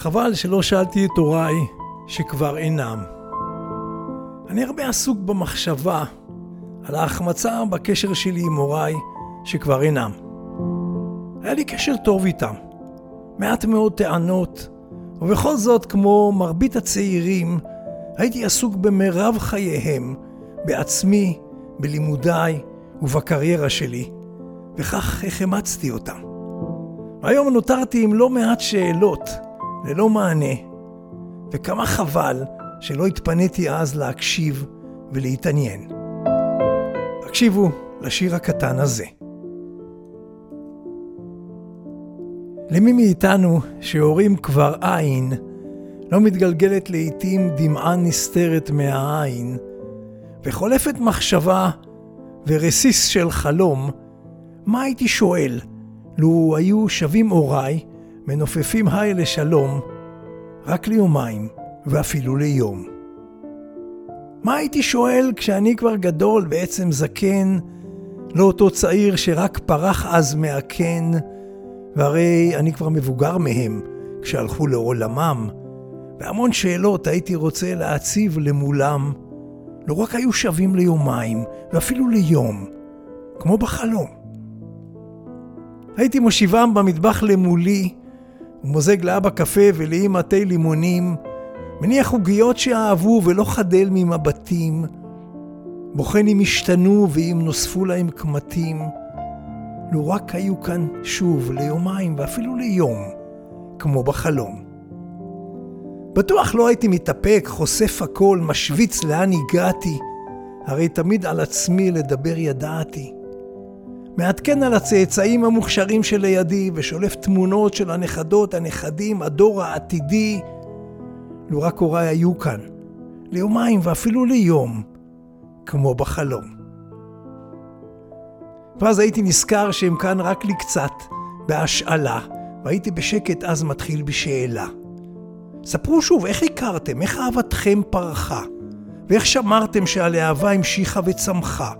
חבל שלא שאלתי את הוריי שכבר אינם. אני הרבה עסוק במחשבה על ההחמצה בקשר שלי עם הוריי שכבר אינם. היה לי קשר טוב איתם, מעט מאוד טענות, ובכל זאת, כמו מרבית הצעירים, הייתי עסוק במרב חייהם, בעצמי, בלימודיי ובקריירה שלי, וכך החמצתי אותם. והיום נותרתי עם לא מעט שאלות, ללא מענה, וכמה חבל שלא התפניתי אז להקשיב ולהתעניין. הקשיבו לשיר הקטן הזה. למי מאיתנו שהורים כבר אין, לא מתגלגלת לעתים דמעה נסתרת מהעין, וחולפת מחשבה ורסיס של חלום, מה הייתי שואל לו היו שבים הוריי, מנופפים היי לשלום, רק ליומיים ואפילו ליום. מה הייתי שואל כשאני כבר גדול, בעצם זקן, לא אותו צעיר שרק פרח אז מהקן, והרי אני כבר מבוגר מהם כשהלכו לעולמם, והמון שאלות הייתי רוצה להציב למולם. לא רק היו שווים ליומיים, ואפילו ליום, כמו בחלום. הייתי מושיבם במטבח למולי, ומוזג לאבא קפה ולאמא תה לימונים, מניח עוגיות שאהבו ולא חדל ממבטים, בוחן אם השתנו ואם נוספו להם קמטים. לו רק היו כאן שוב ליומיים ואפילו ליום, כמו בחלום. בטוח לא הייתי מתאפק, חושף הכל, משוויץ לאן הגעתי, הרי תמיד על עצמי לדבר ידעתי. מעדכן על הצאצאים המוכשרים שלידי, ושולף תמונות של הנכדות, הנכדים, הדור העתידי. לו רק הוריי היו כאן, ליומיים ואפילו ליום, כמו בחלום. ואז הייתי נזכר שהם כאן רק לקצת, בהשאלה, והייתי בשקט אז מתחיל בשאלה. ספרו שוב, איך הכרתם? איך אהבתכם פרחה? ואיך שמרתם שהלהבה המשיכה וצמחה?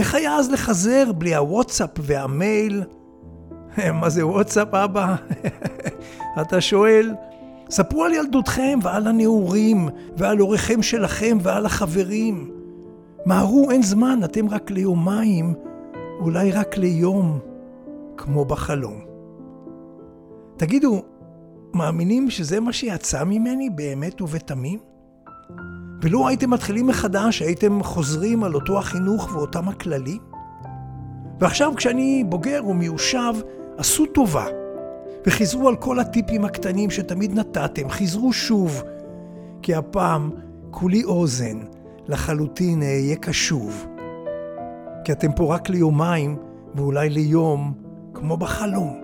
איך היה אז לחזר בלי הוואטסאפ והמייל? מה זה וואטסאפ, אבא? אתה שואל? ספרו על ילדותכם ועל הנעורים, ועל הוריכם שלכם ועל החברים. מהרו, אין זמן, אתם רק ליומיים, אולי רק ליום, כמו בחלום. תגידו, מאמינים שזה מה שיצא ממני באמת ובתמים? ולו הייתם מתחילים מחדש, הייתם חוזרים על אותו החינוך ואותם הכללים? ועכשיו כשאני בוגר ומיושב, עשו טובה, וחזרו על כל הטיפים הקטנים שתמיד נתתם, חזרו שוב, כי הפעם כולי אוזן, לחלוטין אהיה קשוב. כי אתם פה רק ליומיים, ואולי ליום, כמו בחלום.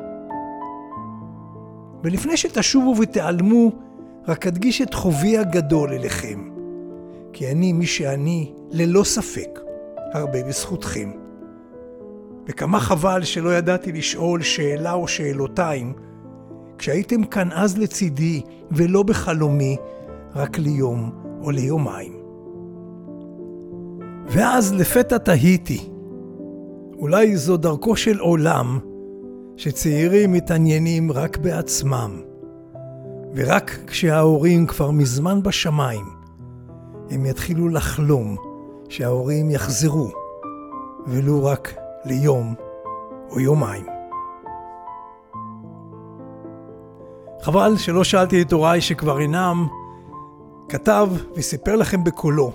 ולפני שתשובו ותיעלמו, רק אדגיש את חובי הגדול אליכם. כי אני מי שאני, ללא ספק, הרבה בזכותכם. וכמה חבל שלא ידעתי לשאול שאלה או שאלותיים, כשהייתם כאן אז לצידי, ולא בחלומי, רק ליום או ליומיים. ואז לפתע תהיתי, אולי זו דרכו של עולם, שצעירים מתעניינים רק בעצמם, ורק כשההורים כבר מזמן בשמיים, הם יתחילו לחלום שההורים יחזרו, ולו רק ליום או יומיים. חבל שלא שאלתי את הוריי שכבר אינם, כתב וסיפר לכם בקולו,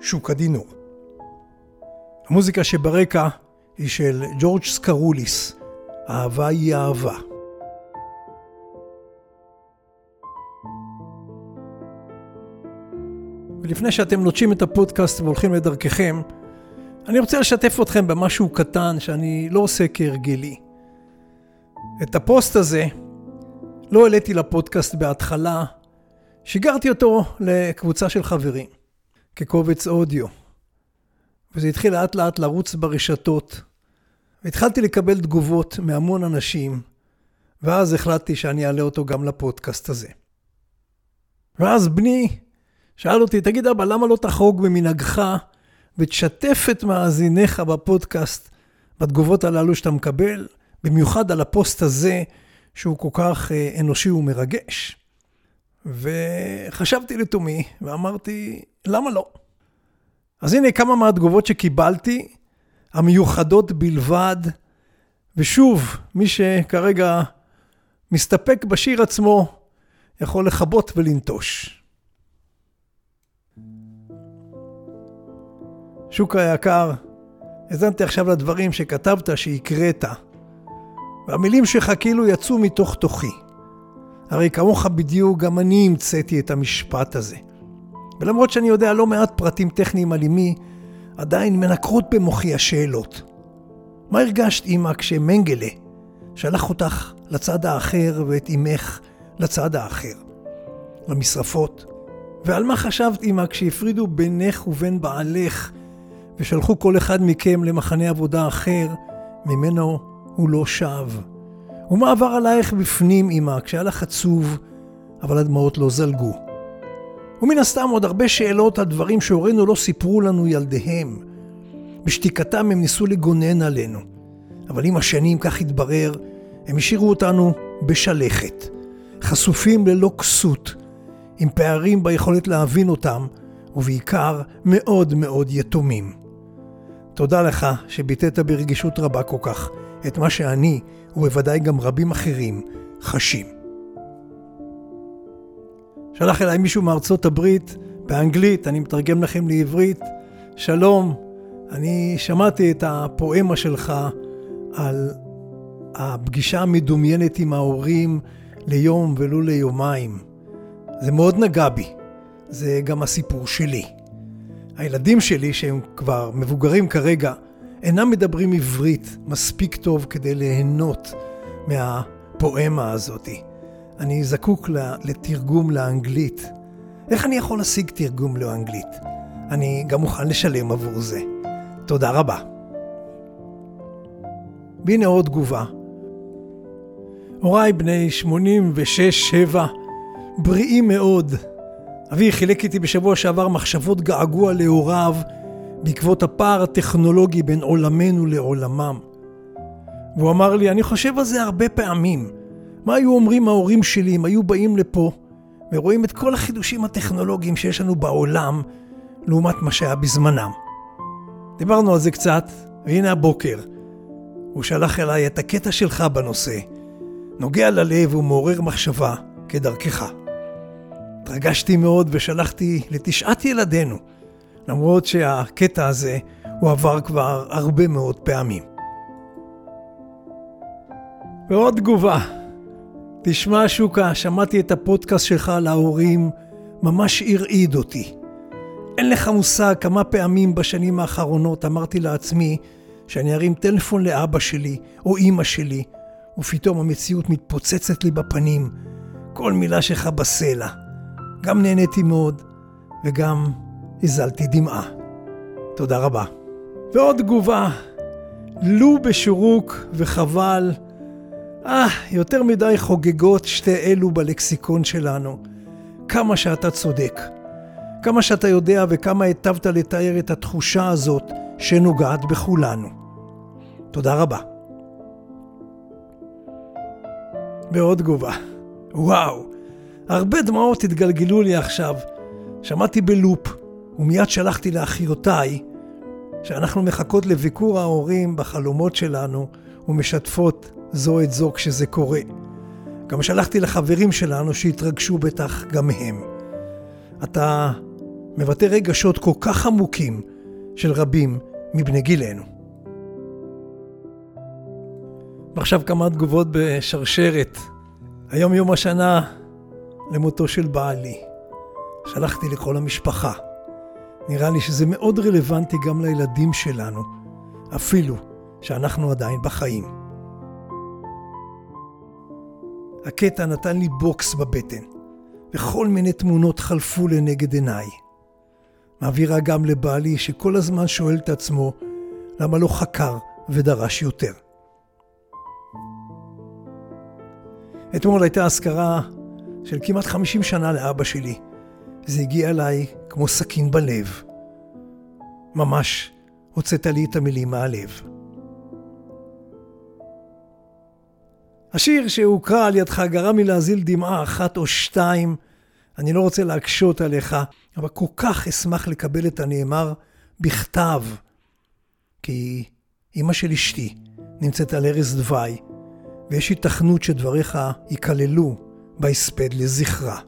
שוק הדינור. המוזיקה שברקע היא של ג'ורג' סקרוליס, אהבה היא אהבה. ולפני שאתם נוטשים את הפודקאסט והולכים לדרככם, אני רוצה לשתף אתכם במשהו קטן שאני לא עושה כהרגלי. את הפוסט הזה לא העליתי לפודקאסט בהתחלה, שיגרתי אותו לקבוצה של חברים, כקובץ אודיו. וזה התחיל לאט לאט לרוץ ברשתות, והתחלתי לקבל תגובות מהמון אנשים, ואז החלטתי שאני אעלה אותו גם לפודקאסט הזה. ואז בני שאל אותי, תגיד אבא, למה לא תחרוג במנהגך ותשתף את מאזיניך בפודקאסט בתגובות הללו שאתה מקבל, במיוחד על הפוסט הזה, שהוא כל כך אה, אנושי ומרגש. וחשבתי לתומי ואמרתי, למה לא? אז הנה כמה מהתגובות שקיבלתי, המיוחדות בלבד, ושוב, מי שכרגע מסתפק בשיר עצמו, יכול לכבות ולנטוש. שוקה היקר, האזנתי עכשיו לדברים שכתבת, שהקראת, והמילים שלך כאילו יצאו מתוך תוכי. הרי כמוך בדיוק גם אני המצאתי את המשפט הזה. ולמרות שאני יודע לא מעט פרטים טכניים על אמי, עדיין מנקרות במוחי השאלות. מה הרגשת, אמא, כשמנגלה שלח אותך לצד האחר ואת אמך לצד האחר, למשרפות? ועל מה חשבת, אמא, כשהפרידו בינך ובין בעלך ושלחו כל אחד מכם למחנה עבודה אחר, ממנו הוא לא שב? ומה עבר עלייך בפנים, אמא, כשהיה לך עצוב, אבל הדמעות לא זלגו? ומן הסתם עוד הרבה שאלות על דברים שהורינו לא סיפרו לנו ילדיהם. בשתיקתם הם ניסו לגונן עלינו. אבל עם השנים, כך התברר, הם השאירו אותנו בשלכת, חשופים ללא כסות, עם פערים ביכולת להבין אותם, ובעיקר מאוד מאוד יתומים. תודה לך שביטאת ברגישות רבה כל כך את מה שאני, ובוודאי גם רבים אחרים, חשים. שלח אליי מישהו מארצות הברית, באנגלית, אני מתרגם לכם לעברית, שלום, אני שמעתי את הפואמה שלך על הפגישה המדומיינת עם ההורים ליום ולו ליומיים. זה מאוד נגע בי, זה גם הסיפור שלי. הילדים שלי, שהם כבר מבוגרים כרגע, אינם מדברים עברית מספיק טוב כדי ליהנות מהפואמה הזאתי. אני זקוק לתרגום לאנגלית. איך אני יכול להשיג תרגום לאנגלית? אני גם מוכן לשלם עבור זה. תודה רבה. והנה עוד תגובה. הוריי בני 86-7, בריאים מאוד. אבי חילק איתי בשבוע שעבר מחשבות געגוע להוריו בעקבות הפער הטכנולוגי בין עולמנו לעולמם. והוא אמר לי, אני חושב על זה הרבה פעמים. מה היו אומרים ההורים שלי אם היו באים לפה ורואים את כל החידושים הטכנולוגיים שיש לנו בעולם לעומת מה שהיה בזמנם? דיברנו על זה קצת, והנה הבוקר. הוא שלח אליי את הקטע שלך בנושא. נוגע ללב ומעורר מחשבה, כדרכך. התרגשתי מאוד ושלחתי לתשעת ילדינו, למרות שהקטע הזה הוא עבר כבר הרבה מאוד פעמים. ועוד תגובה. תשמע, שוקה, שמעתי את הפודקאסט שלך על ההורים, ממש הרעיד אותי. אין לך מושג כמה פעמים בשנים האחרונות אמרתי לעצמי שאני ארים טלפון לאבא שלי או אימא שלי, ופתאום המציאות מתפוצצת לי בפנים, כל מילה שלך בסלע. גם נהניתי מאוד, וגם הזלתי דמעה. תודה רבה. ועוד תגובה, לו בשורוק וחבל. אה, יותר מדי חוגגות שתי אלו בלקסיקון שלנו. כמה שאתה צודק. כמה שאתה יודע וכמה היטבת לתאר את התחושה הזאת שנוגעת בכולנו. תודה רבה. ועוד תגובה. וואו, הרבה דמעות התגלגלו לי עכשיו. שמעתי בלופ, ומיד שלחתי לאחיותיי, שאנחנו מחכות לביקור ההורים בחלומות שלנו, ומשתפות זו את זו כשזה קורה. גם שלחתי לחברים שלנו שהתרגשו בטח גם הם. אתה מבטא רגשות כל כך עמוקים של רבים מבני גילנו. ועכשיו כמה תגובות בשרשרת. היום יום השנה למותו של בעלי. שלחתי לכל המשפחה. נראה לי שזה מאוד רלוונטי גם לילדים שלנו, אפילו שאנחנו עדיין בחיים. הקטע נתן לי בוקס בבטן, וכל מיני תמונות חלפו לנגד עיניי. מעבירה גם לבעלי שכל הזמן שואל את עצמו למה לא חקר ודרש יותר. אתמול הייתה אזכרה של כמעט 50 שנה לאבא שלי. זה הגיע אליי כמו סכין בלב. ממש הוצאת לי את המילים מהלב. השיר שהוקרא על ידך גרם לי להזיל דמעה אחת או שתיים. אני לא רוצה להקשות עליך, אבל כל כך אשמח לקבל את הנאמר בכתב. כי אמא של אשתי נמצאת על ערש דווי, ויש היתכנות שדבריך ייכללו בהספד לזכרה.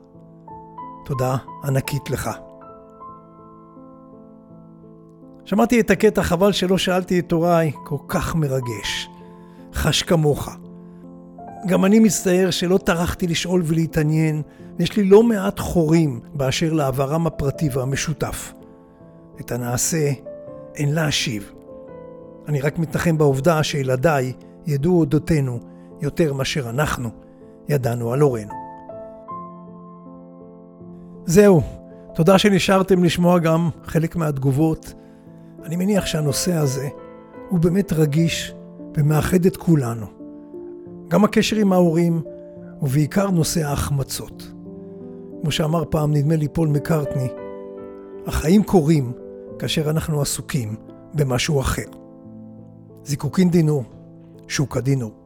תודה ענקית לך. שמעתי את הקטע, חבל שלא שאלתי את הוריי, כל כך מרגש. חש כמוך. גם אני מצטער שלא טרחתי לשאול ולהתעניין, ויש לי לא מעט חורים באשר לעברם הפרטי והמשותף. את הנעשה אין להשיב. אני רק מתנחם בעובדה שילדיי ידעו אודותינו יותר מאשר אנחנו ידענו על הורינו. זהו, תודה שנשארתם לשמוע גם חלק מהתגובות. אני מניח שהנושא הזה הוא באמת רגיש ומאחד את כולנו. גם הקשר עם ההורים, ובעיקר נושא ההחמצות. כמו שאמר פעם, נדמה לי פול מקארטני, החיים קורים כאשר אנחנו עסוקים במשהו אחר. זיקוקין דינו, שוקה דינו.